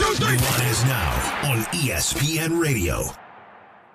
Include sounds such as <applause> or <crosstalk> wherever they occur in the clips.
One, two, three. Nuanez now on ESPN Radio.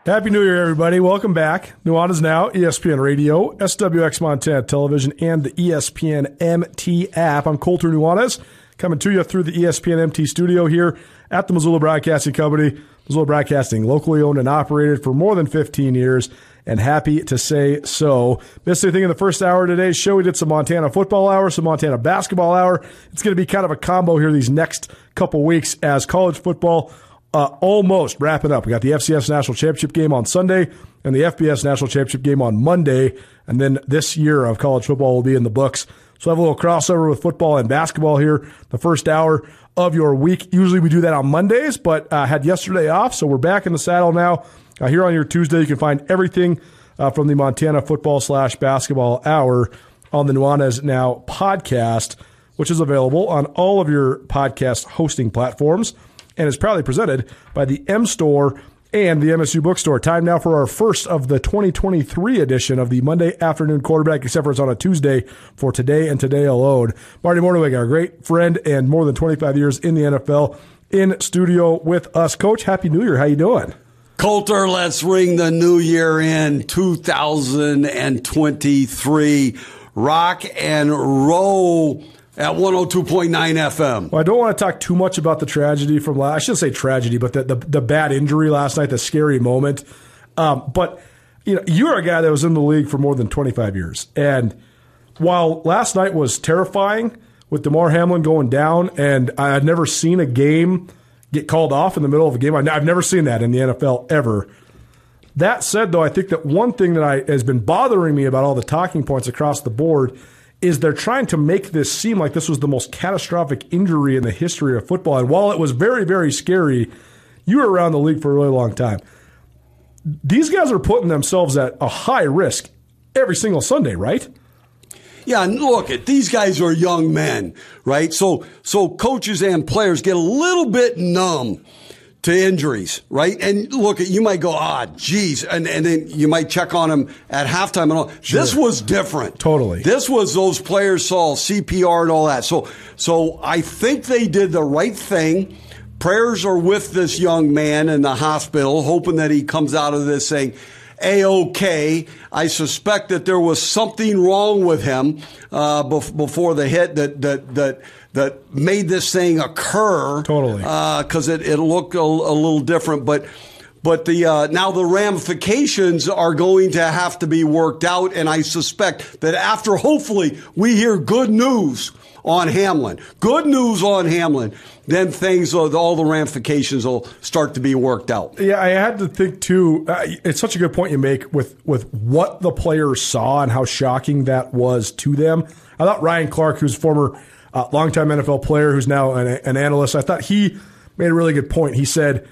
Happy New Year, everybody. Welcome back. Nuanez Now, ESPN Radio, SWX Montana Television, and the ESPN MT app. I'm Colter Nuanez, coming to you through the ESPN MT studio here at the Missoula Broadcasting Company. Missoula Broadcasting, locally owned and operated for more than 15 years and happy to say so. Missed anything in the first hour of today's show? We did some Montana football hour, some Montana basketball hour. It's going to be kind of a combo here these next couple weeks as college football uh, almost wrapping up. We got the FCS National Championship game on Sunday and the FBS National Championship game on Monday. And then this year of college football will be in the books. So I have a little crossover with football and basketball here. The first hour of your week. Usually we do that on Mondays, but uh, had yesterday off. So we're back in the saddle now. Uh, here on your Tuesday, you can find everything uh, from the Montana football slash basketball hour on the Nuanez Now podcast, which is available on all of your podcast hosting platforms and is proudly presented by the M Store and the MSU Bookstore. Time now for our first of the 2023 edition of the Monday afternoon quarterback, except for it's on a Tuesday for today and today alone. Marty Mornhinweg, our great friend and more than 25 years in the NFL, in studio with us. Coach, Happy New Year. How you doing? Colter, let's ring the new year in 2023. Rock and roll at 102.9 FM. Well, I don't want to talk too much about the tragedy from last. I shouldn't say tragedy, but the, the, the bad injury last night, the scary moment. Um, but you know, you're a guy that was in the league for more than 25 years, and while last night was terrifying with Damar Hamlin going down, and I had never seen a game get called off in the middle of a game. I've never seen that in the NFL ever. That said, though, I think that one thing that I, has been bothering me about all the talking points across the board is they're trying to make this seem like this was the most catastrophic injury in the history of football. And while it was very, very scary, you were around the league for a really long time. These guys are putting themselves at a high risk every single Sunday, right? Yeah, and look at these guys are young men, right? So so coaches and players get a little bit numb to injuries, right? And look at you might go, ah, geez, and and then you might check on them at halftime and all. Sure. This was different. Totally. This was those players saw CPR and all that. So so I think they did the right thing. Prayers are with this young man in the hospital, hoping that he comes out of this saying a-OK. I suspect that there was something wrong with him uh, before the hit that that that that made this thing occur. Totally, because uh, it it looked a, a, little different, but. But the uh, now the ramifications are going to have to be worked out, and I suspect that after hopefully we hear good news on Hamlin, good news on Hamlin, then things, all the ramifications will start to be worked out. Yeah, I had to think too. Uh, it's such a good point you make with with what the players saw and how shocking that was to them. I thought Ryan Clark, who's a former uh, longtime NFL player, who's now an, an, analyst, I thought he made a really good point. He said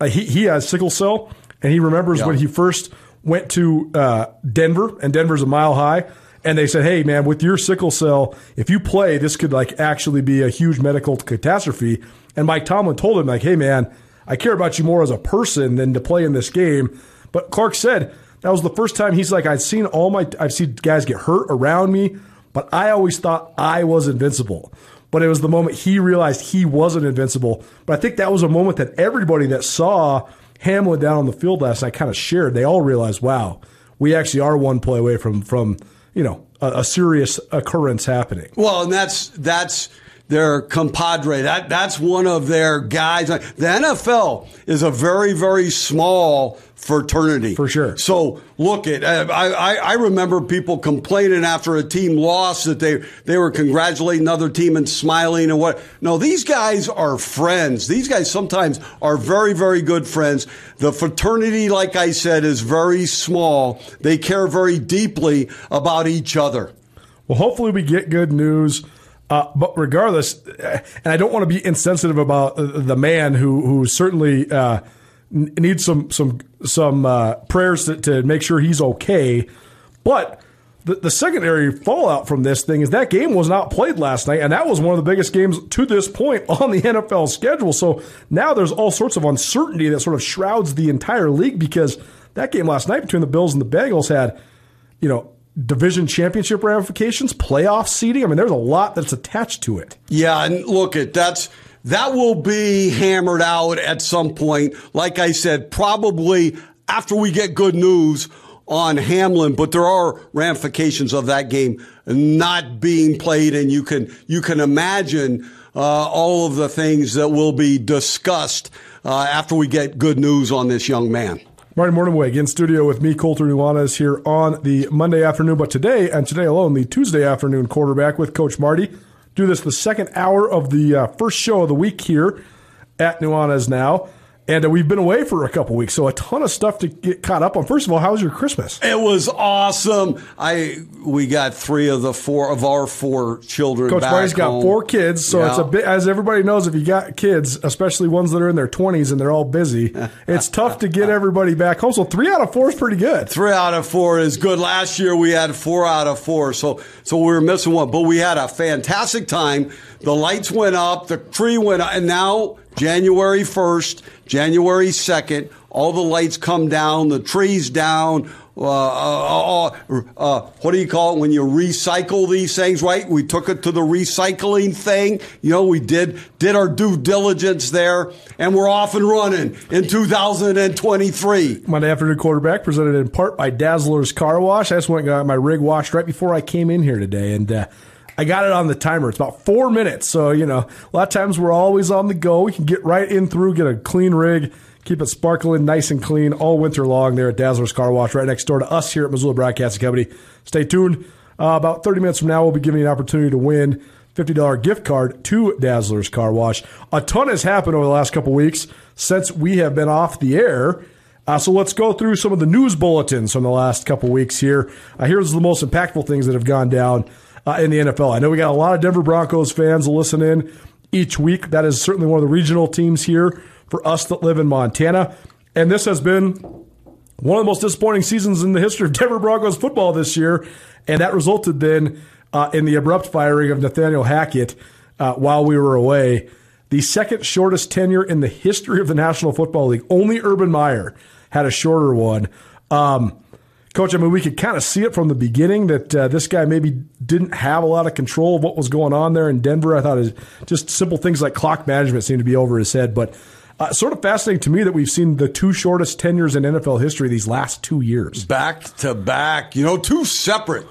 uh, he he has sickle cell, and he remembers yeah. when he first went to uh, Denver, and Denver's a mile high and they said, "Hey, man, with your sickle cell, if you play, this could like actually be a huge medical catastrophe." And Mike Tomlin told him, "Like, hey, man, I care about you more as a person than to play in this game." But Clark said that was the first time he's like, "I've seen all my, I've seen guys get hurt around me, but I always thought I was invincible." But it was the moment he realized he wasn't invincible. But I think that was a moment that everybody that saw Hamlin down on the field last night kind of shared. They all realized, "Wow." We actually are one play away from from you know, a, a serious occurrence happening. Well, and that's that's their compadre. That that's one of their guys. The NFL is a very very small fraternity for sure. So look at uh, I, I, I remember people complaining after a team lost that they they were congratulating another team and smiling and what. No, these guys are friends. These guys sometimes are very very good friends. The fraternity, like I said, is very small. They care very deeply about each other. Well, hopefully we get good news Uh, but regardless, and I don't want to be insensitive about the man who who certainly uh, needs some some some uh, prayers to, to make sure he's okay. But the, the secondary fallout from this thing is that game was not played last night, and that was one of the biggest games to this point <laughs> on the NFL schedule. So now there's all sorts of uncertainty that sort of shrouds the entire league because that game last night between the Bills and the Bengals had, you know, division championship ramifications, playoff seeding. I mean, there's a lot that's attached to it. Yeah, and look at that's that will be hammered out at some point. Like I said, probably after we get good news on Hamlin, but there are ramifications of that game not being played, and you can you can imagine uh, all of the things that will be discussed uh, after we get good news on this young man. Marty Mornhinweg in studio with me, Colter Nuanez, here on the Monday afternoon. But today, and today alone, the Tuesday afternoon quarterback with Coach Marty. Do this the second hour of the uh, first show of the week here at Nuanez Now. And uh, we've been away for a couple weeks, so a ton of stuff to get caught up on. First of all, how was your Christmas? It was awesome. I we got three of the four of our four children. Coach Marty's got four kids, so yeah. it's a bit as everybody knows. If you got kids, especially ones that are in their twenties and they're all busy, <laughs> it's tough to get everybody back home. So three out of four is pretty good. Three out of four is good. Last year we had four out of four, so so we were missing one, but we had a fantastic time. The lights went up, the tree went up, and now January 1st, January 2nd, all the lights come down, the trees down. Uh, uh, uh, uh, what do you call it when you recycle these things? Right? We took it to the recycling thing. You know, we did did our due diligence there, and we're off and running in 2023. Monday afternoon quarterback presented in part by Dazzler's Car Wash. I just went and got my rig washed right before I came in here today, and uh, I got it on the timer. It's about four minutes. So, you know, a lot of times we're always on the go. We can get right in through, get a clean rig, keep it sparkling, nice and clean all winter long there at Dazzler's Car Wash, right next door to us here at Missoula Broadcasting Company. Stay tuned. Uh, about 30 minutes from now, we'll be giving you an opportunity to win $50 gift card to Dazzler's Car Wash. A ton has happened over the last couple weeks since we have been off the air. Uh, so let's go through some of the news bulletins from the last couple weeks here. Uh, here's the most impactful things that have gone down uh, in the NFL. I know we got a lot of Denver Broncos fans listen in each week. That is certainly one of the regional teams here for us that live in Montana. And this has been one of the most disappointing seasons in the history of <laughs> Denver Broncos football this year. And that resulted then uh, in the abrupt firing of Nathaniel Hackett uh, while we were away. The second shortest tenure in the history of the National Football League. Only Urban Meyer had a shorter one. Um, Coach, I mean, we could kind of see it from the beginning that uh, this guy maybe didn't have a lot of control of what was going on there in Denver. I thought it just simple things like clock management seemed to be over his head. But uh, sort of fascinating to me that we've seen the two shortest tenures in NFL history these last two years. Back to back, you know, two separate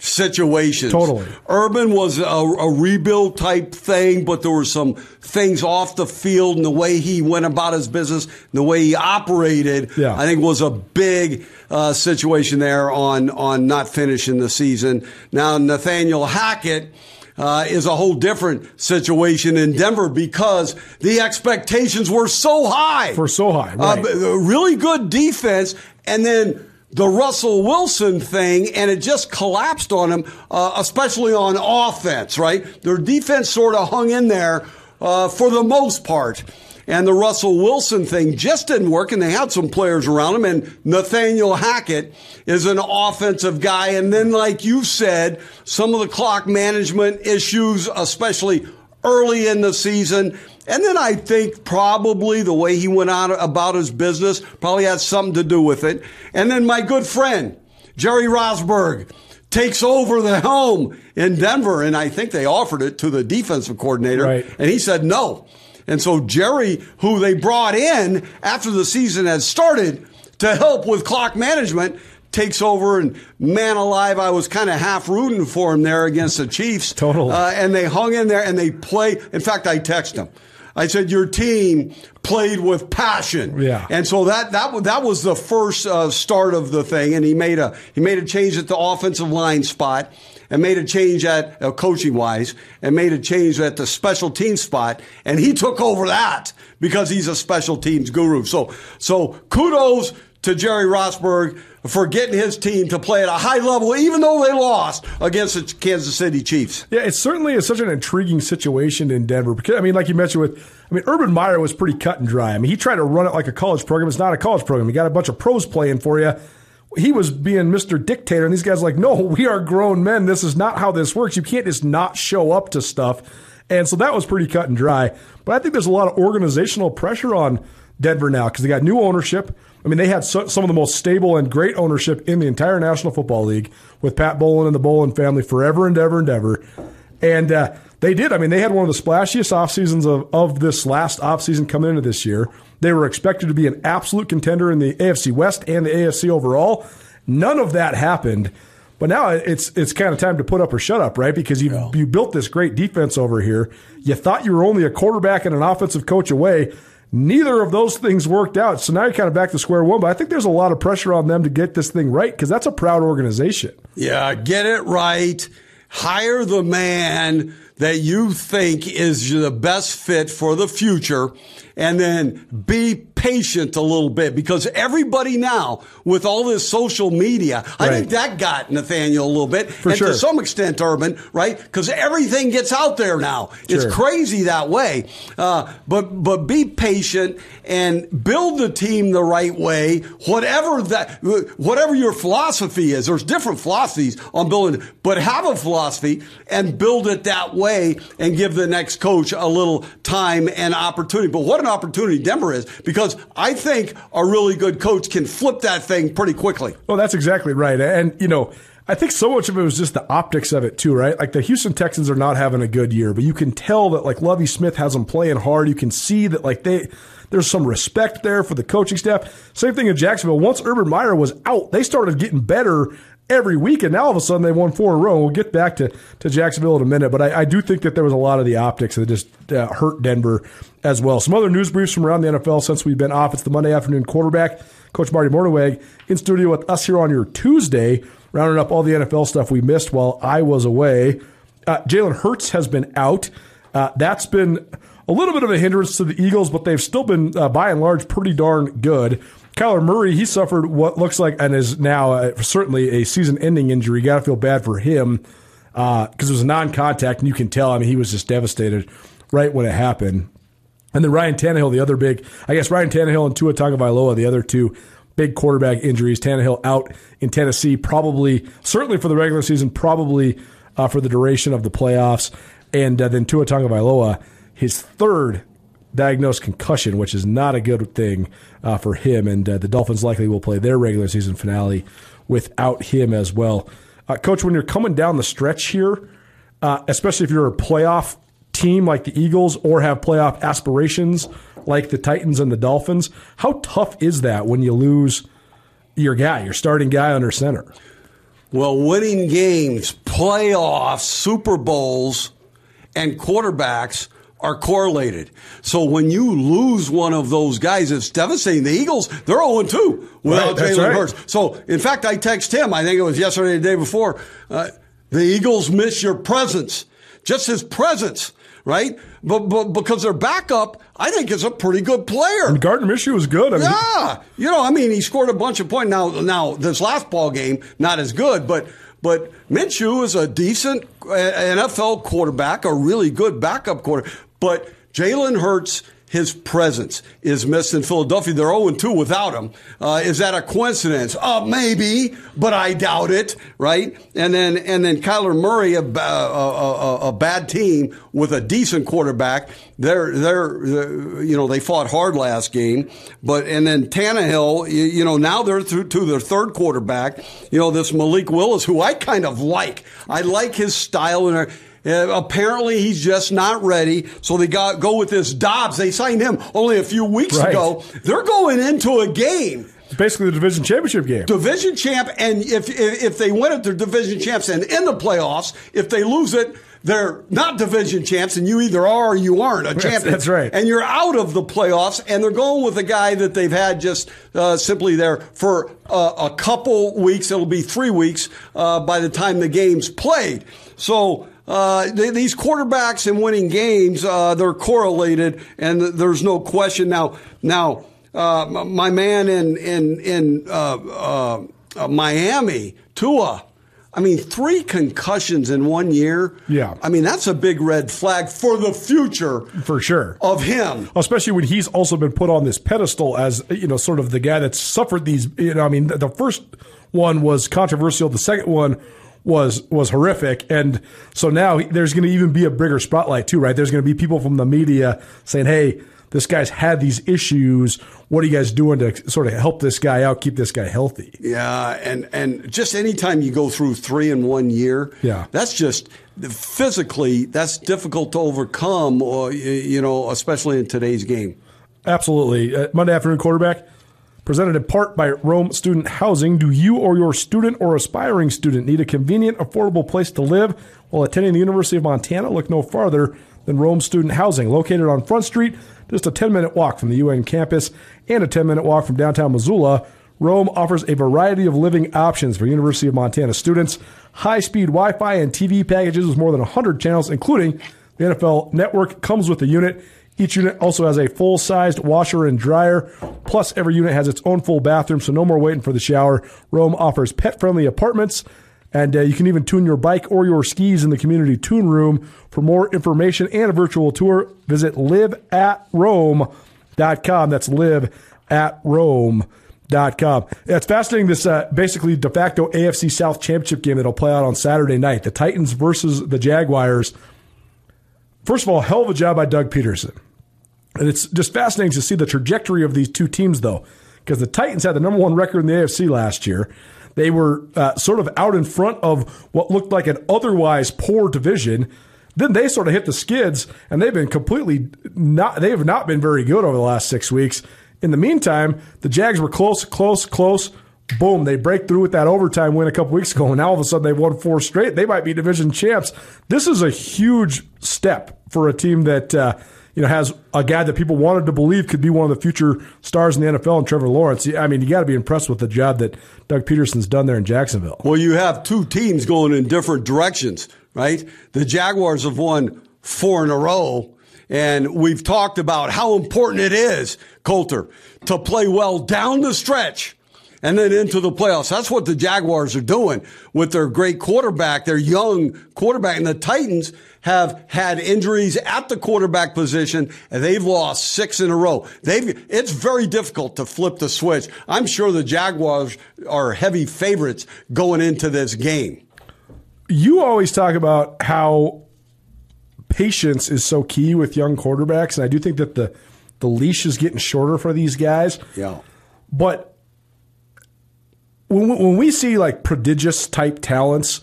situations. Totally. Urban was a, a, rebuild type thing, but there were some things off the field and the way he went about his business, the way he operated. Yeah. I think was a big uh, situation there on on not finishing the season. Now Nathaniel Hackett. Uh, is a whole different situation in Denver because the expectations were so high. For so high, uh, right. Uh, really good defense, and then the Russell Wilson thing, and it just collapsed on him, uh, especially on offense, right? Their defense sort of hung in there uh, for the most part. And the Russell Wilson thing just didn't work, and they had some players around him. And Nathaniel Hackett is an offensive guy. And then, like you said, some of the clock management issues, especially early in the season. And then I think probably the way he went out about his business probably had something to do with it. And then my good friend, Jerry Rosburg, takes over the helm in Denver. And I think they offered it to the defensive coordinator. Right. And he said no. And so Jerry, who they brought in after the season had started to help with clock management, takes over and man alive, I was kind of half rooting for him there against the Chiefs. Totally. Uh, and they hung in there and they play. In fact, I texted him. I said your team played with passion. Yeah. And so that that that was the first uh, start of the thing. And he made a he made a change at the offensive line spot. And made a change at uh, coaching wise, and made a change at the special team spot, and he took over that because he's a special teams guru. So, so kudos to Jerry Rosburg for getting his team to play at a high level, even though they lost against the Kansas City Chiefs. Yeah, it certainly is such an intriguing situation in Denver. Because I mean, like you mentioned with, I mean, Urban Meyer was pretty cut and dry. I mean, he tried to run it like a college program. It's not a college program. You got a bunch of pros playing for you. He was being Mr. Dictator, and these guys like, no, we are grown men. This is not how this works. You can't just not show up to stuff. And so that was pretty cut and dry. But I think there's a lot of organizational pressure on Denver now because they got new ownership. I mean, they had so, some of the most stable and great ownership in the entire National Football League with Pat Bowlen and the Bowlen family forever and ever and ever. And uh, they did. I mean, they had one of the splashiest off seasons of, of this last off season coming into this year. They were expected to be an absolute contender in the AFC West and the AFC overall. None of that happened. But now it's it's kind of time to put up or shut up, right? Because you yeah. you built this great defense over here. You thought you were only a quarterback and an offensive coach away. Neither of those things worked out. So now you're kind of back to square one. But I think there's a lot of pressure on them to get this thing right because that's a proud organization. Yeah, get it right. Hire the man that you think is the best fit for the future and then be patient a little bit because everybody now with all this social media, right. I think that got Nathaniel a little bit, For and sure. to some extent, Urban, right? Because everything gets out there now. Sure. It's crazy that way. Uh, but but be patient and build the team the right way. Whatever that, whatever your philosophy is, there's different philosophies on building, but have a philosophy and build it that way, and give the next coach a little time and opportunity. But what an opportunity Denver is because I think a really good coach can flip that thing pretty quickly. Well, that's exactly right. And, you know, I think so much of it was just the optics of it too, right? Like the Houston Texans are not having a good year, but you can tell that like Lovie Smith has them playing hard. You can see that like they there's some respect there for the coaching staff. Same thing in Jacksonville. Once Urban Meyer was out, they started getting better every week, and now all of a sudden they won four in a row. We'll get back to, to Jacksonville in a minute, but I, I do think that there was a lot of the optics that just uh, hurt Denver as well. Some other news briefs from around the NFL since we've been off. It's the Monday afternoon quarterback, Coach Marty Mornhinweg, in studio with us here on your Tuesday, rounding up all the NFL stuff we missed while I was away. Uh, Jalen Hurts has been out. Uh, that's been a little bit of a hindrance to the Eagles, but they've still been, uh, by and large, pretty darn good. Kyler Murray, he suffered what looks like and is now uh, certainly a season-ending injury. You got to feel bad for him because uh, it was a non-contact, and you can tell. I mean, he was just devastated right when it happened. And then Ryan Tannehill, the other big, I guess Ryan Tannehill and Tua Tagovailoa, the other two big quarterback injuries. Tannehill out in Tennessee, probably certainly for the regular season, probably uh, for the duration of the playoffs. And uh, then Tua Tagovailoa, his third diagnosed concussion, which is not a good thing uh, for him. And uh, the Dolphins likely will play their regular season finale without him as well. Uh, Coach, when you're coming down the stretch here, uh, especially if you're a playoff team like the Eagles or have playoff aspirations like the Titans and the Dolphins, how tough is that when you lose your guy, your starting guy under center? Well, winning games, playoffs, Super Bowls, and quarterbacks – are correlated. So when you lose one of those guys, it's devastating. The Eagles, they're 0 2 without right, Jalen right. Hurts. So, in fact, I text him, I think it was yesterday, or the day before, uh, the Eagles miss your presence. Just his presence, right? But, but because their backup, I think is a pretty good player. And Gardner Minshew was good. I mean, yeah, you know, I mean, he scored a bunch of points. Now, now this last ball game, not as good, but but Minshew is a decent uh, NFL quarterback, a really good backup quarterback. But Jalen Hurts, his presence is missed in Philadelphia. They're 0 2 without him. Uh, is that a coincidence? Uh, maybe, but I doubt it, right? And then, and then Kyler Murray, a, a, a, a bad team with a decent quarterback. They're, they're, you know, they fought hard last game, but, and then Tannehill, you, you know, now they're through to their third quarterback. You know, this Malik Willis, who I kind of like. I like his style and uh, apparently, he's just not ready. So they got go with this Dobbs. They signed him only a few weeks right. ago. They're going into a game. It's basically the division championship game. Division champ, and if if, if they win it, they're division champs. And in the playoffs, if they lose it, they're not division champs, and you either are or you aren't a champion. That's right. And you're out of the playoffs, and they're going with a guy that they've had just uh, simply there for uh, a couple weeks. It'll be three weeks uh, by the time the game's played. So uh, they, these quarterbacks and winning games, uh, they're correlated, and there's no question. Now, now uh, my man in in in uh, uh, uh, Miami, Tua. I mean, three concussions in one year. Yeah. I mean, that's a big red flag for the future for sure of him. Especially when he's also been put on this pedestal as you know, sort of the guy that's suffered these. You know, I mean, the first one was controversial. The second one was was horrific, and so now there's going to even be a bigger spotlight too, right? There's going to be people from the media saying, "Hey, this guy's had these issues. What are you guys doing to sort of help this guy out, keep this guy healthy? Yeah, and and just anytime you go through three in one year, yeah, that's just physically that's difficult to overcome, or you know, especially in today's game. Absolutely, uh, Monday afternoon quarterback. Presented in part by Rome Student Housing. Do you or your student or aspiring student need a convenient, affordable place to live while attending the University of Montana? Look no farther than Rome Student Housing, located on Front Street just a 10 minute walk from the UN campus and a 10 minute walk from downtown Missoula. Rome offers a variety of living options for University of Montana students. High speed Wi Fi and TV packages with more than 100 channels, including the NFL network, comes with the unit. Each unit also has a full sized washer and dryer. Plus, every unit has its own full bathroom, so no more waiting for the shower. Rome offers pet friendly apartments and uh, you can even tune your bike or your skis in the community tune room. For more information and a virtual tour, visit liveatrome.com. That's liveatrome.com. at Rome.com. It's fascinating this uh, basically de facto AFC South championship game that'll play out on Saturday night. The Titans versus the Jaguars. First of all, hell of a job by Doug Pederson. And it's just fascinating to see the trajectory of these two teams, though, because the Titans had the number one record in the AFC last year. They were uh, sort of out in front of what looked like an otherwise poor division. Then they sort of hit the skids, and they've been completely not. They have not been very good over the last six weeks. In the meantime, the Jags were close, close, close. Boom! They break through with that overtime win a couple weeks ago, and now all of a sudden they've won four straight. They might be division champs. This is a huge step for a team that. Uh, you know, has a guy that people wanted to believe could be one of the future stars in the NFL, and Trevor Lawrence. I mean, you got to be impressed with the job that Doug Pederson's done there in Jacksonville. Well, you have two teams going in different directions, right? The Jaguars have won four in a row. And we've talked about how important it is, Colter, to play well down the stretch and then into the playoffs. That's what the Jaguars are doing with their great quarterback, their young quarterback. And the Titans have had injuries at the quarterback position and they've lost six in a row. They've, it's very difficult to flip the switch. I'm sure the Jaguars are heavy favorites going into this game. You always talk about how patience is so key with young quarterbacks. And I do think that the, the leash is getting shorter for these guys. Yeah. But when, when we see like prodigious type talents,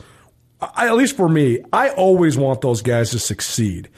I, at least for me, I always want those guys to succeed.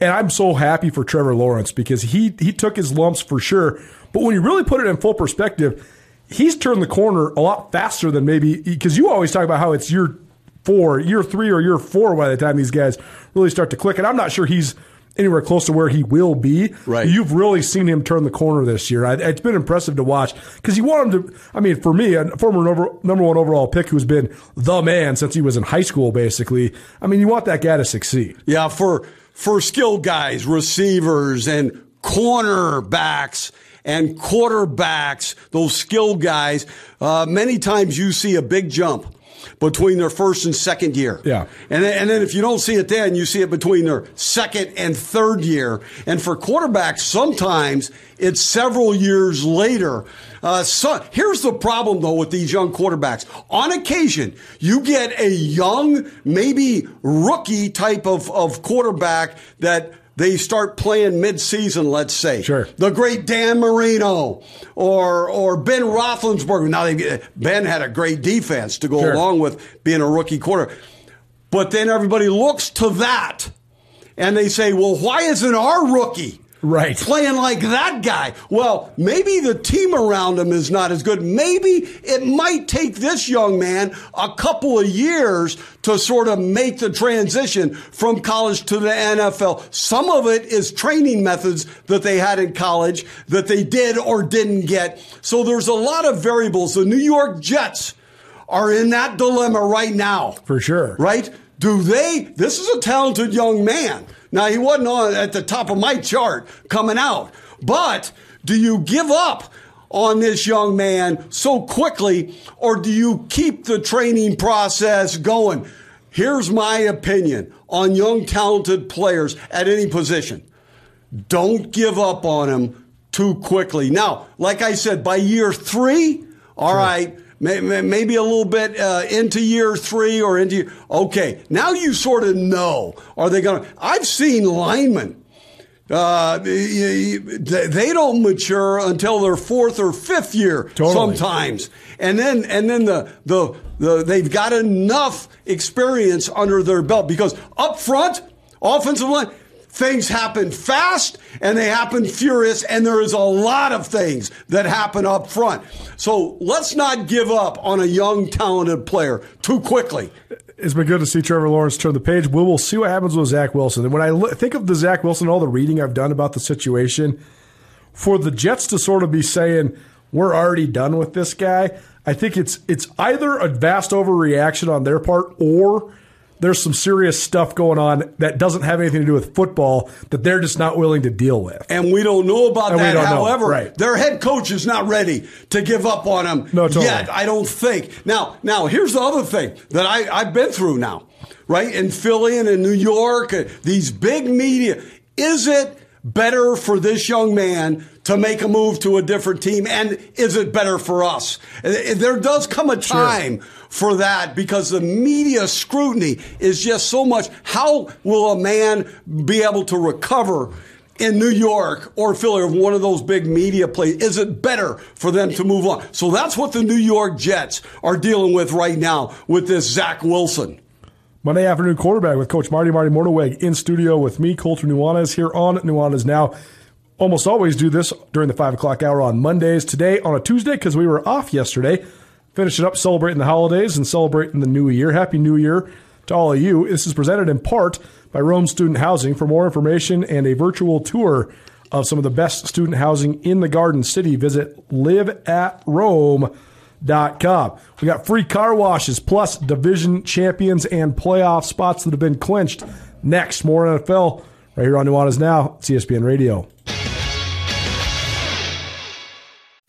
And I'm so happy for Trevor Lawrence because he he took his lumps for sure. But when you really put it in full perspective, he's turned the corner a lot faster than maybe because you always talk about how it's year four, year three, or year four by the time these guys really start to click. And I'm not sure he's anywhere close to where he will be. Right. You've really seen him turn the corner this year. It's been impressive to watch because you want him to. I mean, for me, a former number, one overall pick who's been the man since he was in high school, basically. I mean, you want that guy to succeed. Yeah, for for skilled guys, receivers, and cornerbacks and quarterbacks, those skilled guys. Uh, many times you see a big jump between their first and second year. Yeah. And then, and then if you don't see it then, you see it between their second and third year. And for quarterbacks, sometimes it's several years later. Uh, so here's the problem though with these young quarterbacks. On occasion, you get a young, maybe rookie type of, of quarterback that they start playing mid-season, let's say. Sure. The great Dan Marino or or Ben Roethlisberger. Now they, Ben had a great defense to go Sure. along with being a rookie quarter. But then everybody looks to that and they say, "Well, why isn't our rookie Right. playing like that guy?" Well, maybe the team around him is not as good. Maybe it might take this young man a couple of years to sort of make the transition from college to the NFL. Some of it is training methods that they had in college that they did or didn't get. So there's a lot of variables. The New York Jets are in that dilemma right now For sure. right? Do they, this is a talented young man. Now, he wasn't on at the top of my chart coming out, but do you give up on this young man so quickly, or do you keep the training process going? Here's my opinion on young, talented players at any position. Don't give up on them too quickly. Now, like I said, by year three, all sure. right, maybe a little bit uh, into year three or into okay. Now you sort of know. Are they going to? I've seen linemen. Uh, they don't mature until their fourth or fifth year totally. sometimes, and then and then the, the the they've got enough experience under their belt because up front, offensive line things happen fast and they happen furious, and there is a lot of things that happen up front. So let's not give up on a young, talented player too quickly. It's been good to see Trevor Lawrence turn the page. We will see what happens with Zach Wilson. And when I look, think of the Zach Wilson, all the reading I've done about the situation, for the Jets to sort of be saying, we're already done with this guy, I think it's it's either a vast overreaction on their part or there's some serious stuff going on that doesn't have anything to do with football that they're just not willing to deal with. And we don't know about and that. However, right. their head coach is not ready to give up on them no, totally. yet, I don't think. Now, now here's the other thing that I, I've been through now, right? In Philly and in New York, uh, these big media. Is it better for this young man to make a move to a different team? And is it better for us? There does come a time sure. for that because the media scrutiny is just so much. How will a man be able to recover? in New York or Philly or one of those big media plays, is it better for them to move on? So that's what the New York Jets are dealing with right now with this Zach Wilson. Monday afternoon quarterback with Coach Marty Marty Mornhinweg in studio with me, Colter Nuanez, here on Nuanez Now almost always do this during the five o'clock hour on Mondays. Today on a Tuesday because we were off yesterday, finishing up celebrating the holidays and celebrating the new year. Happy New Year to all of you. This is presented in part by Rome Student Housing. For more information and a virtual tour of some of the best student housing in the Garden City, visit liveatrome.com. We got free car washes plus division champions and playoff spots that have been clinched. Next, more NFL right here on Nuanez Now, ESPN Radio.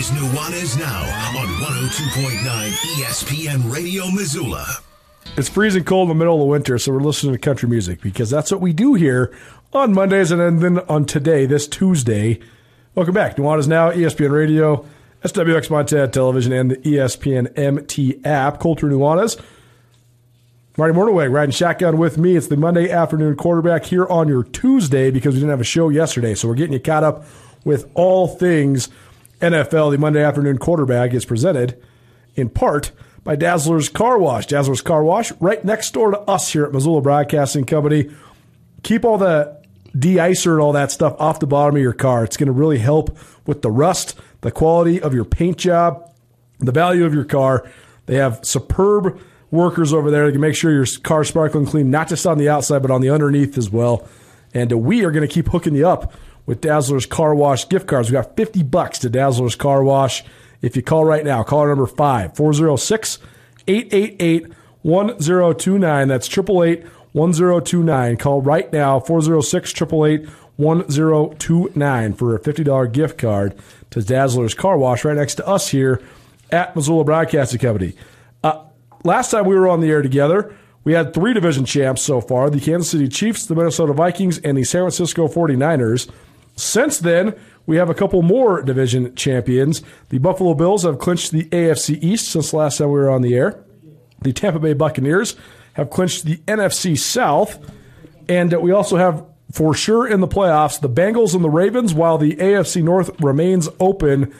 Is Nuanez Now on 102.9 ESPN Radio Missoula. It's freezing cold in the middle of the winter, so we're listening to country music because that's what we do here on Mondays and then on today, this Tuesday. Welcome back. Nuanez Now, ESPN Radio, SWX Montana Television, and the ESPN MT app. Colter Nuanez. Marty Mornhinweg riding shotgun with me. It's the Monday afternoon quarterback here on your Tuesday because we didn't have a show yesterday. So we're getting you caught up with all things NFL, the Monday afternoon quarterback, is presented in part by Dazzler's Car Wash. Dazzler's Car Wash, right next door to us here at Missoula Broadcasting Company. Keep all the de-icer and all that stuff off the bottom of your car. It's going to really help with the rust, the quality of your paint job, the value of your car. They have superb workers over there that can make sure your car's sparkling clean, not just on the outside, but on the underneath as well. And we are going to keep hooking you up with Dazzler's Car Wash gift cards. We got 50 bucks to Dazzler's Car Wash. If you call right now, call number 5 406 888 1029. That's 888 1029. Call right now 406 888 1029 for a $50 gift card to Dazzler's Car Wash right next to us here at Missoula Broadcasting Company. Uh, last time we were on the air together, we had three division champs so far the Kansas City Chiefs, the Minnesota Vikings, and the San Francisco 49ers. Since then, we have a couple more division champions. The Buffalo Bills have clinched the AFC East since last time we were on the air. The Tampa Bay Buccaneers have clinched the NFC South. And we also have, for sure, in the playoffs, the Bengals and the Ravens, while the AFC North remains open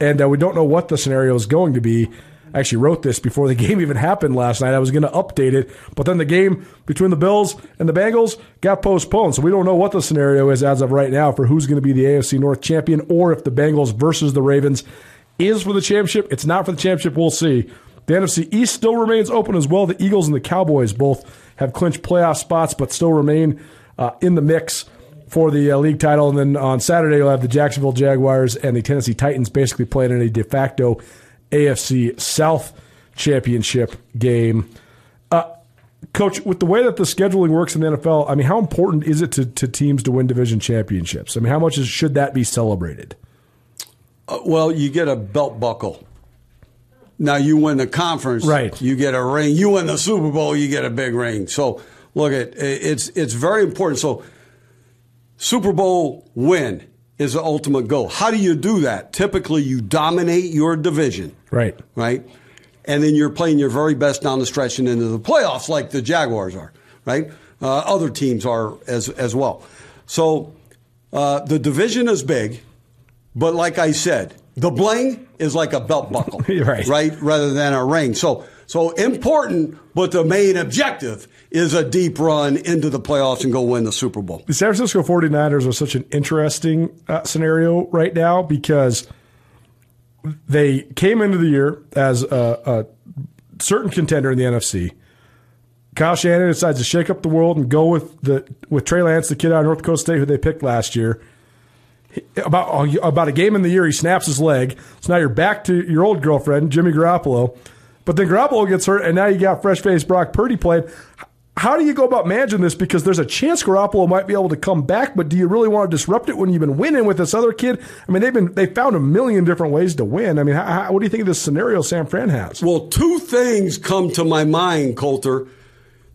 and uh, we don't know what the scenario is going to be. I actually wrote this before the <laughs> game even happened last night. I was going to update it, but then the game between the Bills and the Bengals got postponed. So we don't know what the scenario is as of right now for who's going to be the AFC North champion or if the Bengals versus the Ravens is for the championship. It's not for the championship. We'll see. The NFC East still remains open as well. The Eagles and the Cowboys both have clinched playoff spots, but still remain uh, in the mix for the uh, league title. And then on Saturday, you'll have the Jacksonville Jaguars and the Tennessee Titans basically playing in a de facto AFC South championship game. Uh, Coach, with the way that the scheduling works in the NFL, I mean, how important is it to, to teams to win division championships? I mean, how much is, should that be celebrated? Uh, well, you get a belt buckle. Now you win the conference, right? You get a ring. You win the Super Bowl, you get a big ring. So look at it's it's very important. So Super Bowl win is the ultimate goal. How do you do that? Typically, you dominate your division, right? Right, and then you're playing your very best down the stretch and into the playoffs, like the Jaguars are, right? Uh, other teams are as as well. So uh, the division is big, but like I said, the bling is like a belt buckle, <laughs> right? Right, rather than a ring. So, so important, but the main objective is a deep run into the playoffs and go win the Super Bowl. The San Francisco 49ers are such an interesting uh, scenario right now because they came into the year as a, a certain contender in the NFC. Kyle Shanahan decides to shake up the world and go with the with Trey Lance, the kid out of North Dakota State who they picked last year about about a game in the year, he snaps his leg. So now you're back to your old girlfriend, Jimmy Garoppolo. But then Garoppolo gets hurt, and now you got fresh faced Brock Purdy playing. How do you go about managing this? Because there's a chance Garoppolo might be able to come back, but do you really want to disrupt it when you've been winning with this other kid? I mean, they've been they found a million different ways to win. I mean, how, what do you think of this scenario San Fran has? Well, two things come to my mind, Colter.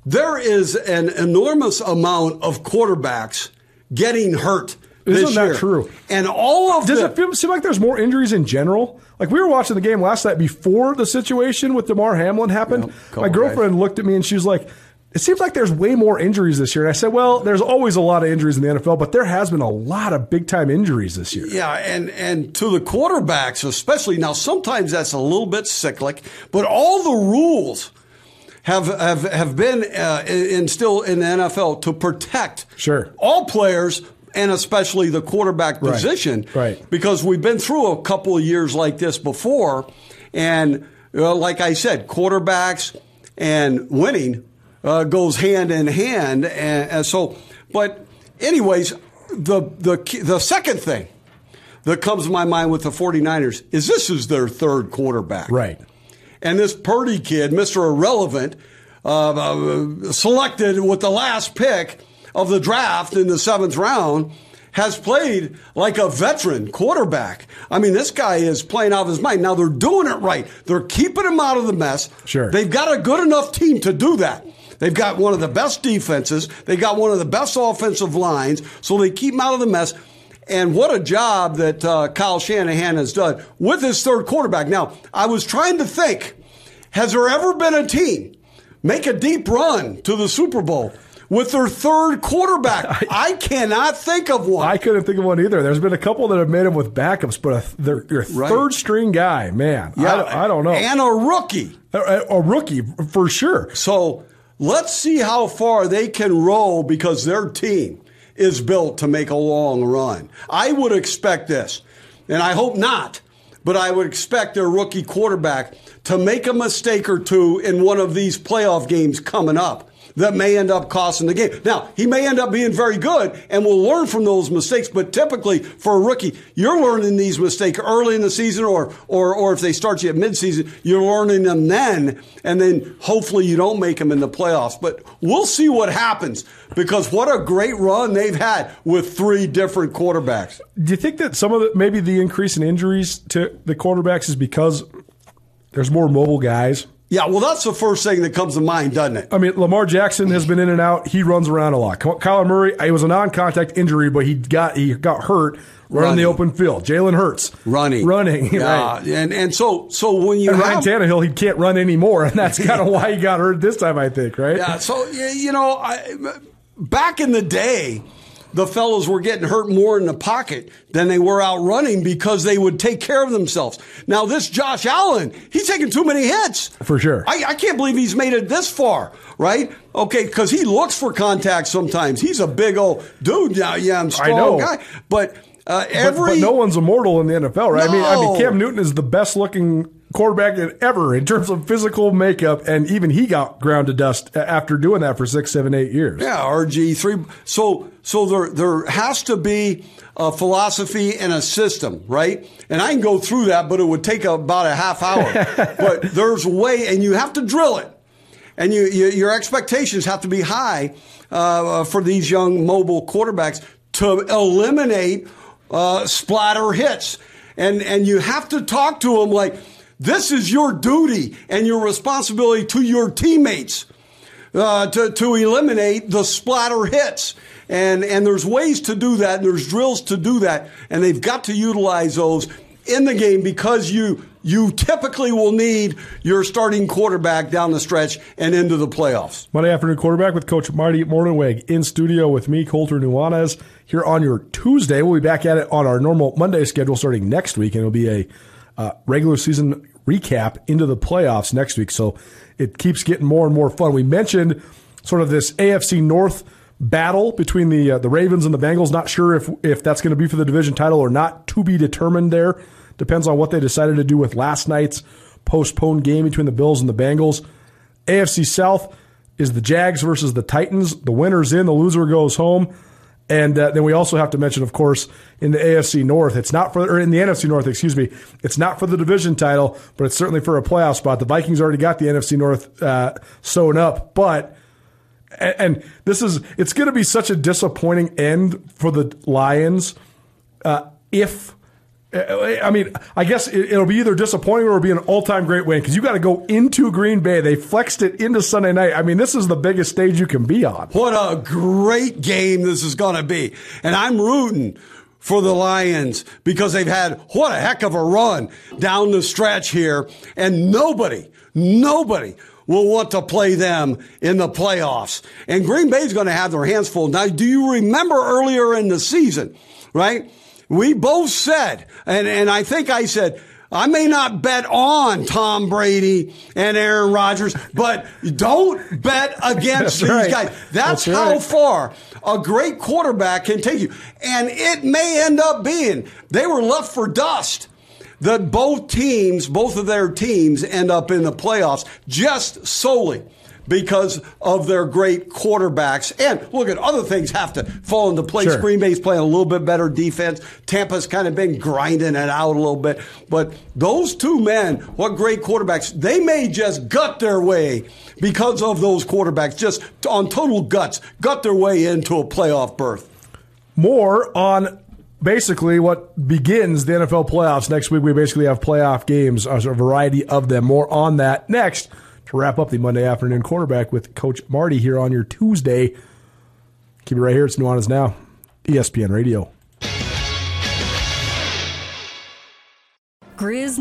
There is an enormous amount of quarterbacks getting hurt isn't that year. true? And all of does the, it seem like there's more injuries in general? Like we were watching the game last night before the situation with Damar Hamlin happened. Yep, My girlfriend guys. looked at me and she was like, "It seems like there's way more injuries this year." And I said, "Well, there's always a lot of injuries in the NFL, but there has been a lot of big time injuries this year." Yeah, and and to the quarterbacks especially. Now sometimes that's a little bit cyclic, but all the rules have have have been uh, instilled in the NFL to protect sure all players and especially the quarterback position. Right. Because we've been through a couple of years like this before. And uh, like I said, quarterbacks and winning uh, goes hand in hand. And, and, so, but anyways, the, the, the second thing that comes to my mind with the 49ers is this is their third quarterback. Right. And this Purdy kid, Mr. Irrelevant, uh, uh selected with the last pick – of the draft in the seventh round has played like a veteran quarterback. I mean, this guy is playing out of his mind. Now they're doing it right. They're keeping him out of the mess. Sure. They've got a good enough team to do that. They've got one of the best defenses. They got one of the best offensive lines. So they keep him out of the mess. And what a job that uh, Kyle Shanahan has done with his third quarterback. Now, I was trying to think, has there ever been a team make a deep run to the Super Bowl with their third quarterback. I, <laughs> I, cannot think of one. I couldn't think of one either. There's been a couple that have made them with backups, but a, their, right. third string guy, man, yeah, I, I, don't know. And a rookie. A, a rookie, for sure. So let's see how far they can roll because their team is built to make a long run. I would expect this, and I hope not, but I would expect their rookie quarterback to make a mistake or two in one of these playoff games coming up that may end up costing the game. Now, he may end up being very good and will learn from those mistakes, but typically for a rookie, you're learning these mistakes early in the season or, or, or if they start you at midseason, you're learning them then, and then hopefully you don't make them in the playoffs. But we'll see what happens because what a great run they've had with three different quarterbacks. Do you think that some of the, maybe the increase in injuries to the quarterbacks is because there's more mobile guys? Yeah, well, that's the first thing that comes to mind, doesn't it? I mean, Lamar Jackson has been in and out. He runs around a lot. Kyler Murray, it was a non-contact injury, but he got he got hurt running, the open field. Jalen Hurts running, running, <laughs> yeah, right. and and so so when you and have, Ryan Tannehill, he can't run anymore, and that's kind of why he got hurt this time, I think, right? Yeah. So you know, I, back in the day the fellows were getting hurt more in the pocket than they were out running because they would take care of themselves. Now, this Josh Allen, he's taking too many hits. For sure. I, I can't believe he's made it this far, right? Okay, because he looks for contact sometimes. He's a big old dude. Yeah, yeah, I'm strong I know. guy. But uh, every but, no one's immortal in the NFL, right? I mean, I mean, Cam Newton is the best looking quarterback ever in terms of physical makeup, and even he got ground to dust after doing that for six, seven, eight years. Yeah, RG three. So so there there has to be a philosophy and a system, right? And I can go through that, but it would take about a half hour. <laughs> but there's a way, and you have to drill it, and you, you your expectations have to be high uh, for these young mobile quarterbacks to eliminate uh, splatter hits, and and you have to talk to them like this is your duty and your responsibility to your teammates uh, to, to eliminate the splatter hits. And, and there's ways to do that, and there's drills to do that, and they've got to utilize those in the game because you you typically will need your starting quarterback down the stretch and into the playoffs. Monday afternoon quarterback with Coach Marty Mornhinweg in studio with me, Colter Nuanez, here on your Tuesday. We'll be back at it on our normal Monday schedule starting next week, and it'll be a uh, regular season recap into the playoffs next week. So it keeps getting more and more fun. We mentioned sort of this AFC North battle between the uh, the Ravens and the Bengals. Not sure if if that's going to be for the division title or not. To be determined. There depends on what they decided to do with last night's postponed game between the Bills and the Bengals. AFC South is the Jags versus the Titans. The winner's in, the loser goes home. And uh, then we also have to mention, of course, in the AFC North, it's not for, or in the NFC North, excuse me, it's not for the division title, but it's certainly for a playoff spot. The Vikings already got the NFC North uh, sewn up, but and, and this is it's going to be such a disappointing end for the Lions uh, if. I mean, I guess it- it'll be either disappointing or it'll be an all-time great win because you got to go into Green Bay. They flexed it into Sunday night. I mean, this is the biggest stage you can be on. What a great game this is going to be. And I'm rooting for the Lions because they've had what a heck of a run down the stretch here. And nobody, nobody will want to play them in the playoffs. And Green Bay's going to have their hands full. Now, do you remember earlier in the season, right? We both said, and, and I think I said, I may not bet on Tom Brady and Aaron Rodgers, but don't bet <laughs> against these right. guys. That's, That's how right. far a great quarterback can take you. And it may end up being they were left for dust. That both teams, both of their teams end up in the playoffs just solely because of their great quarterbacks. And look at other things have to fall into place. Sure. Green Bay's playing a little bit better defense. Tampa's kind of been grinding it out a little bit. But those two men, what great quarterbacks, they may just gut their way because of those quarterbacks, just on total guts, gut their way into a playoff berth. more on basically what begins the NFL playoffs next week. We basically have playoff games, a variety of them. More on that next wrap up the Monday afternoon quarterback with Coach Marty here on your Tuesday. Keep it right here. It's Nuanez Now, ESPN Radio.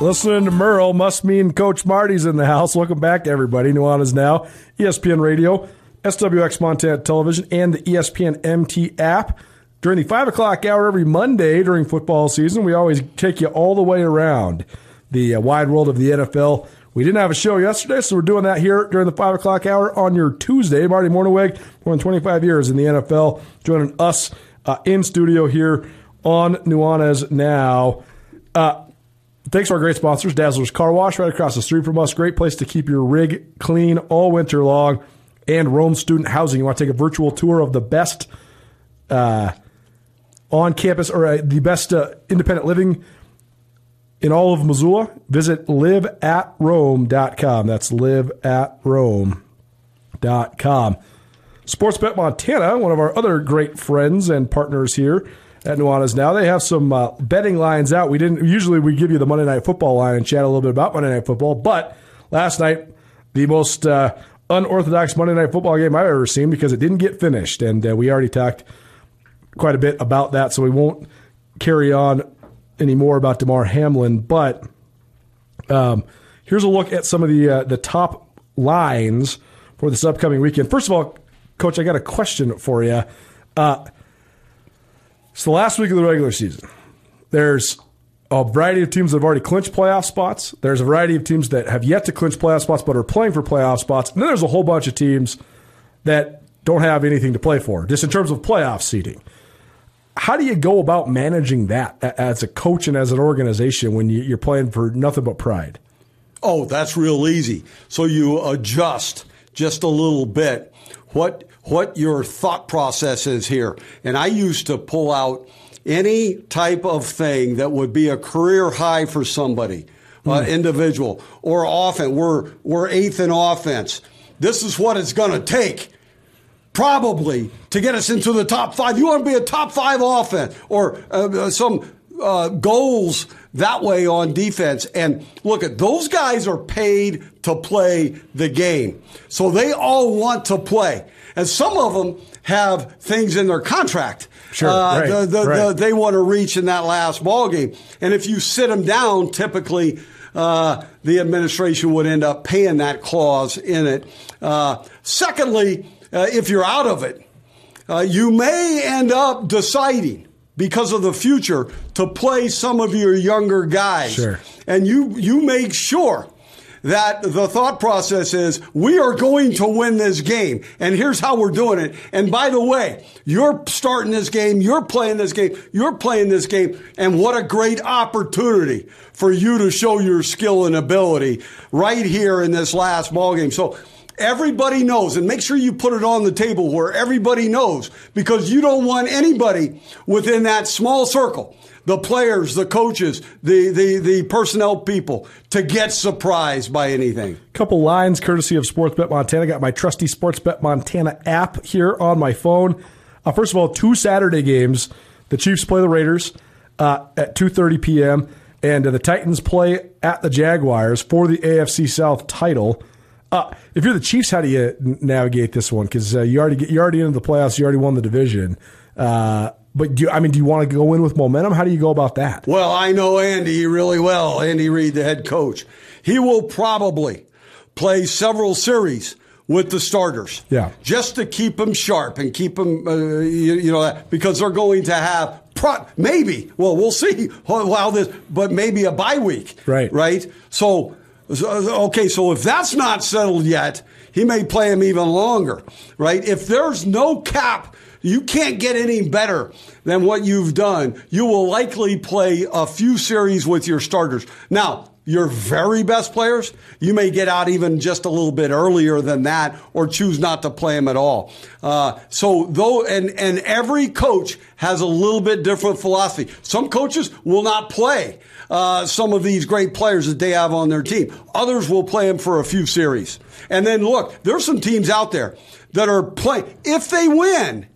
Listening to Merle must mean Coach Marty's in the house. Welcome back, everybody. Nuanez Now, ESPN Radio, SWX Montana Television, and the ESPN MT app. During the 5 o'clock hour every Monday during football season, we always take you all the way around the uh, wide world of the NFL. We didn't have a show yesterday, so we're doing that here during the 5 o'clock hour on your Tuesday. Marty Mornhinweg, more than 25 years in the NFL, joining us uh, in studio here on Nuanez Now. Uh, Thanks to our great sponsors, Dazzler's Car Wash, right across the street from us. Great place to keep your rig clean all winter long. And Rome Student Housing. You want to take a virtual tour of the best uh, on campus or uh, the best uh, independent living in all of Missoula? Visit liveatrome.com. That's liveatrome.com. Sportsbet Montana, one of our other great friends and partners here at Nuanez now. They have some uh, betting lines out. We didn't usually we give you the Monday Night Football line and chat a little bit about Monday Night Football, but last night the most uh, unorthodox Monday Night Football game I've ever seen because it didn't get finished, and uh, we already talked quite a bit about that, so we won't carry on anymore about Damar Hamlin. But um, here's a look at some of the uh, the top lines for this upcoming weekend. First of all, Coach, I got a question for you. It's the last week of the regular season. There's a variety of teams that have already clinched playoff spots. There's a variety of teams that have yet to clinch playoff spots but are playing for playoff spots. And then there's a whole bunch of teams that don't have anything to play for, just in terms of playoff seeding. How do you go about managing that as a coach and as an organization when you're playing for nothing but pride? Oh, that's real easy. So you adjust just a little bit what what your thought process is here. And I used to pull out any type of thing that would be a career high for somebody, mm. uh, individual, or offense. We're we're eighth in offense. This is what it's going to take probably to get us into the top five. You want to be a top five offense or uh, uh, some uh, goals that way on defense. And look at those guys are paid to play the game, so they all want to play, and some of them have things in their contract. Sure, uh, right, the, the, right. the, they want to reach in that last ball game, and if you sit them down, typically. Uh, the administration would end up paying that clause in it. Uh, secondly, uh, if you're out of it, uh, you may end up deciding because of the future to play some of your younger guys. Sure. And you, you make sure that the thought process is we are going to win this game and here's how we're doing it. And by the way, you're starting this game, you're playing this game, you're playing this game, and what a great opportunity for you to show your skill and ability right here in this last ball game. So Everybody knows, and make sure you put it on the table where everybody knows because you don't want anybody within that small circle, the players, the coaches, the, the, the personnel people, to get surprised by anything. Couple lines courtesy of Sportsbet Montana. Got my trusty Sportsbet Montana app here on my phone. Uh, first of all, two Saturday games. The Chiefs play the Raiders uh, at 2.30 p.m., and uh, the Titans play at the Jaguars for the AFC South title. Uh, if you're the Chiefs, how do you navigate this one? Because uh, you already get, you're already into the playoffs. You already won the division. Uh, but do you, I mean, do you want to go in with momentum? How do you go about that? Well, I know Andy really well. Andy Reid, the head coach, he will probably play several series with the starters. Yeah, just to keep them sharp and keep them, uh, you, you, know, because they're going to have pro- maybe. Well, we'll see <laughs> how this, but maybe a bye week. Right. Right. So Okay, so if that's not settled yet, he may play him even longer, right? If there's no cap, you can't get any better than what you've done. You will likely play a few series with your starters. Now, your very best players, you may get out even just a little bit earlier than that or choose not to play them at all. Uh, so though, and, and every coach has a little bit different philosophy. Some coaches will not play uh, some of these great players that they have on their team. Others will play them for a few series. And then look, there's some teams out there that are playing. If they win,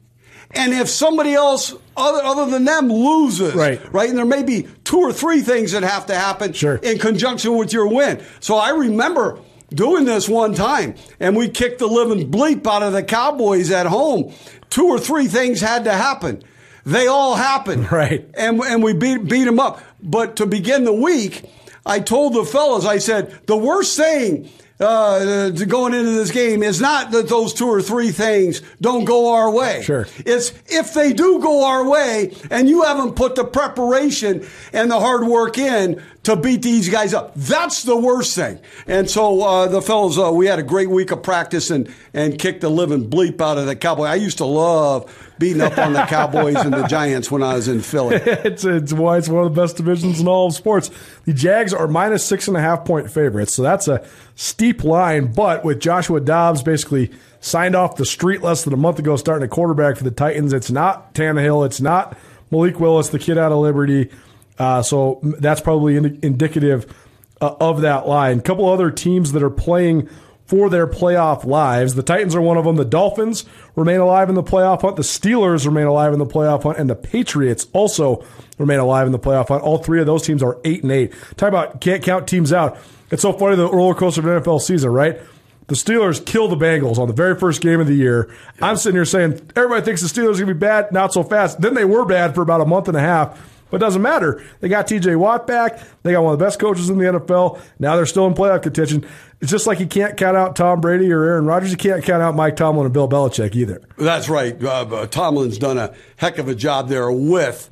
and if somebody else other, other than them loses, right. right, and there may be two or three things that have to happen sure. in conjunction with your win. So I remember doing this one time, and we kicked the living bleep out of the Cowboys at home. Two or three things had to happen. They all happened, <laughs> right? And and we beat beat them up. But to begin the week, I told the fellas, I said the worst thing uh, going into this game is not that those two or three things don't go our way. Sure. It's if they do go our way and you haven't put the preparation and the hard work in to beat these guys up. That's the worst thing. And so uh, the fellows, uh, we had a great week of practice and, and kicked the living bleep out of the Cowboy. I used to love beating up on the <laughs> Cowboys and the Giants when I was in Philly. <laughs> it's, it's why it's one of the best divisions in all of sports. The Jags are minus six and a half point favorites, so that's a steep line. But with Joshua Dobbs basically signed off the street less than a month ago, starting a quarterback for the Titans, it's not Tannehill, it's not Malik Willis, the kid out of Liberty. Uh, so that's probably indicative uh, of that line. A couple other teams that are playing for their playoff lives. The Titans are one of them. The Dolphins remain alive in the playoff hunt. The Steelers remain alive in the playoff hunt, and the Patriots also remain alive in the playoff hunt. All three of those teams are eight and eight. Talk about can't count teams out. It's so funny the roller coaster of an NFL season, right? The Steelers kill the Bengals on the very first game of the year. I'm sitting here saying everybody thinks the Steelers are going to be bad, not so fast. Then they were bad for about a month and a half. But it doesn't matter. They got TJ Watt back. They got one of the best coaches in the NFL. Now they're still in playoff contention. It's just like you can't count out Tom Brady or Aaron Rodgers. You can't count out Mike Tomlin and Bill Belichick either. That's right. Uh, Tomlin's done a heck of a job there with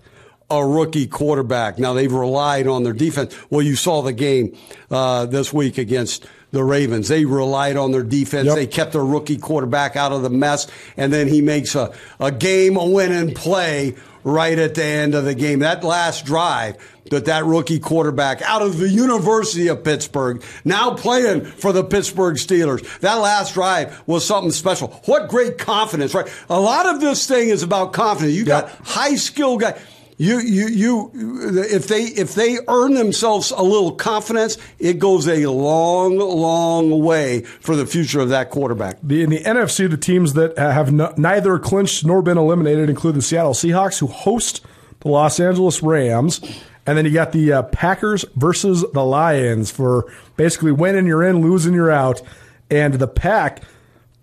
a rookie quarterback. Now they've relied on their defense. Well, you saw the game uh, this week against the Ravens. They relied on their defense. Yep. They kept their rookie quarterback out of the mess, and then he makes a, game, a game winning play right at the end of the game. That last drive that that rookie quarterback out of the University of Pittsburgh, now playing for the Pittsburgh Steelers. That last drive was something special. What great confidence, right? A lot of this thing is about confidence. You got yep. high skill guys. You, you, you, if they, if they earn themselves a little confidence, it goes a long, long way for the future of that quarterback. The, in the NFC, the teams that have no, neither clinched nor been eliminated include the Seattle Seahawks, who host the Los Angeles Rams. And then you got the uh, Packers versus the Lions for basically winning you're in, losing you're out. And the Pack,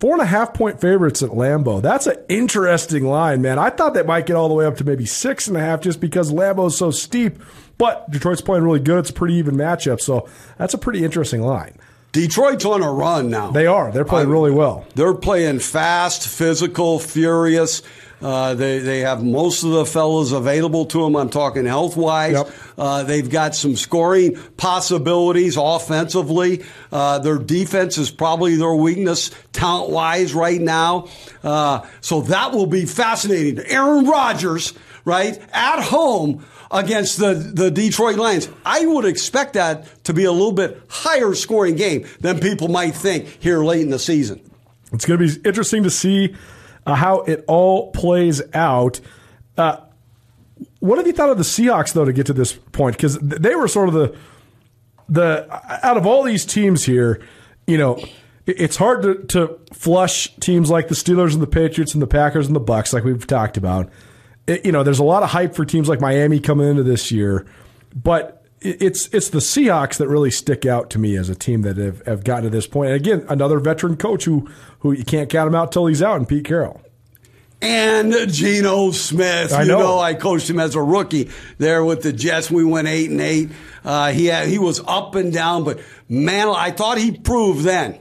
Four and a half point favorites at Lambeau. That's an interesting line, man. I thought that might get all the way up to maybe six and a half just because Lambeau's so steep. But Detroit's playing really good. It's a pretty even matchup. So that's a pretty interesting line. Detroit's on a run now. They are. They're playing really well. They're playing fast, physical, furious. Uh, they they have most of the fellas available to them. I'm talking health wise. Yep. Uh, they've got some scoring possibilities offensively. Uh, their defense is probably their weakness talent wise right now. Uh, so that will be fascinating. Aaron Rodgers, right at home against the, the Detroit Lions. I would expect that to be a little bit higher scoring game than people might think here late in the season. It's going to be interesting to see uh, how it all plays out. Uh, what have you thought of the Seahawks though to get to this point? Because they were sort of the the out of all these teams here, you know, it's hard to, to flush teams like the Steelers and the Patriots and the Packers and the Bucs, like we've talked about. It, you know, there's a lot of hype for teams like Miami coming into this year, but it's it's the Seahawks that really stick out to me as a team that have, have gotten to this point. And again, another veteran coach who who you can't count him out till he's out, and Pete Carroll. And Geno Smith, I you know. know. I coached him as a rookie there with the Jets. We went eight and eight. Uh, he had, he was up and down, but man, I thought he proved then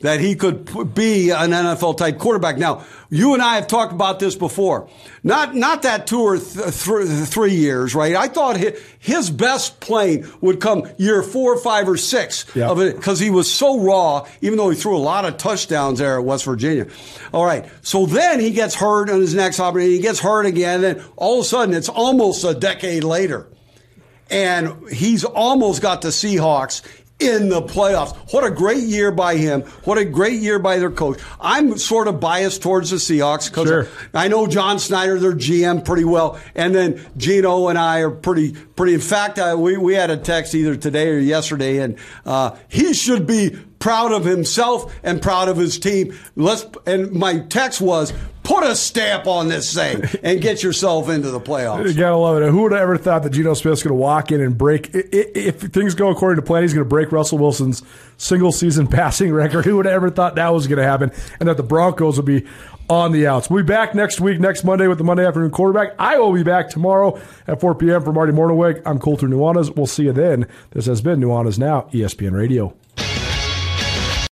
that he could be an NFL type quarterback. Now, you and I have talked about this before. Not not that two or th- th- three years, right? I thought his best playing would come year four, five, or six yep. of it because he was so raw. Even though he threw a lot of touchdowns there at West Virginia. All right, so then he gets hurt on his next opportunity. He gets hurt again, and all of a sudden it's almost a decade later and he's almost got the Seahawks in the playoffs. What a great year by him. What a great year by their coach. I'm sort of biased towards the Seahawks because sure. I know John Schneider, their GM, pretty well. And then Geno and I are pretty, pretty. In fact, I, we, we had a text either today or yesterday, and uh, he should be proud of himself and proud of his team. Let's and my text was put a stamp on this thing and get yourself into the playoffs. You gotta love it. Who would have ever thought that Geno Smith's going to walk in and break? If things go according to plan, he's going to break Russell Wilson's single season <laughs> passing record. Who would have ever thought that was going to happen? And that the Broncos would be on the outs. We'll be back next week, next Monday with the Monday afternoon quarterback. I will be back tomorrow at 4 p.m. for Marty Mornhinweg. I'm Colter Nuanez. We'll see you then. This has been Nuanez Now, ESPN Radio.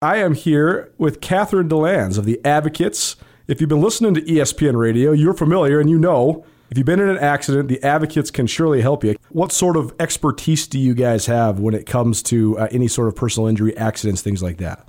I am here with Catherine DeLands of the Advocates. If you've been listening to ESPN Radio, you're familiar and you know if you've been in an accident, the advocates can surely help you. What sort of expertise do you guys have when it comes to uh, any sort of personal injury, accidents, things like that?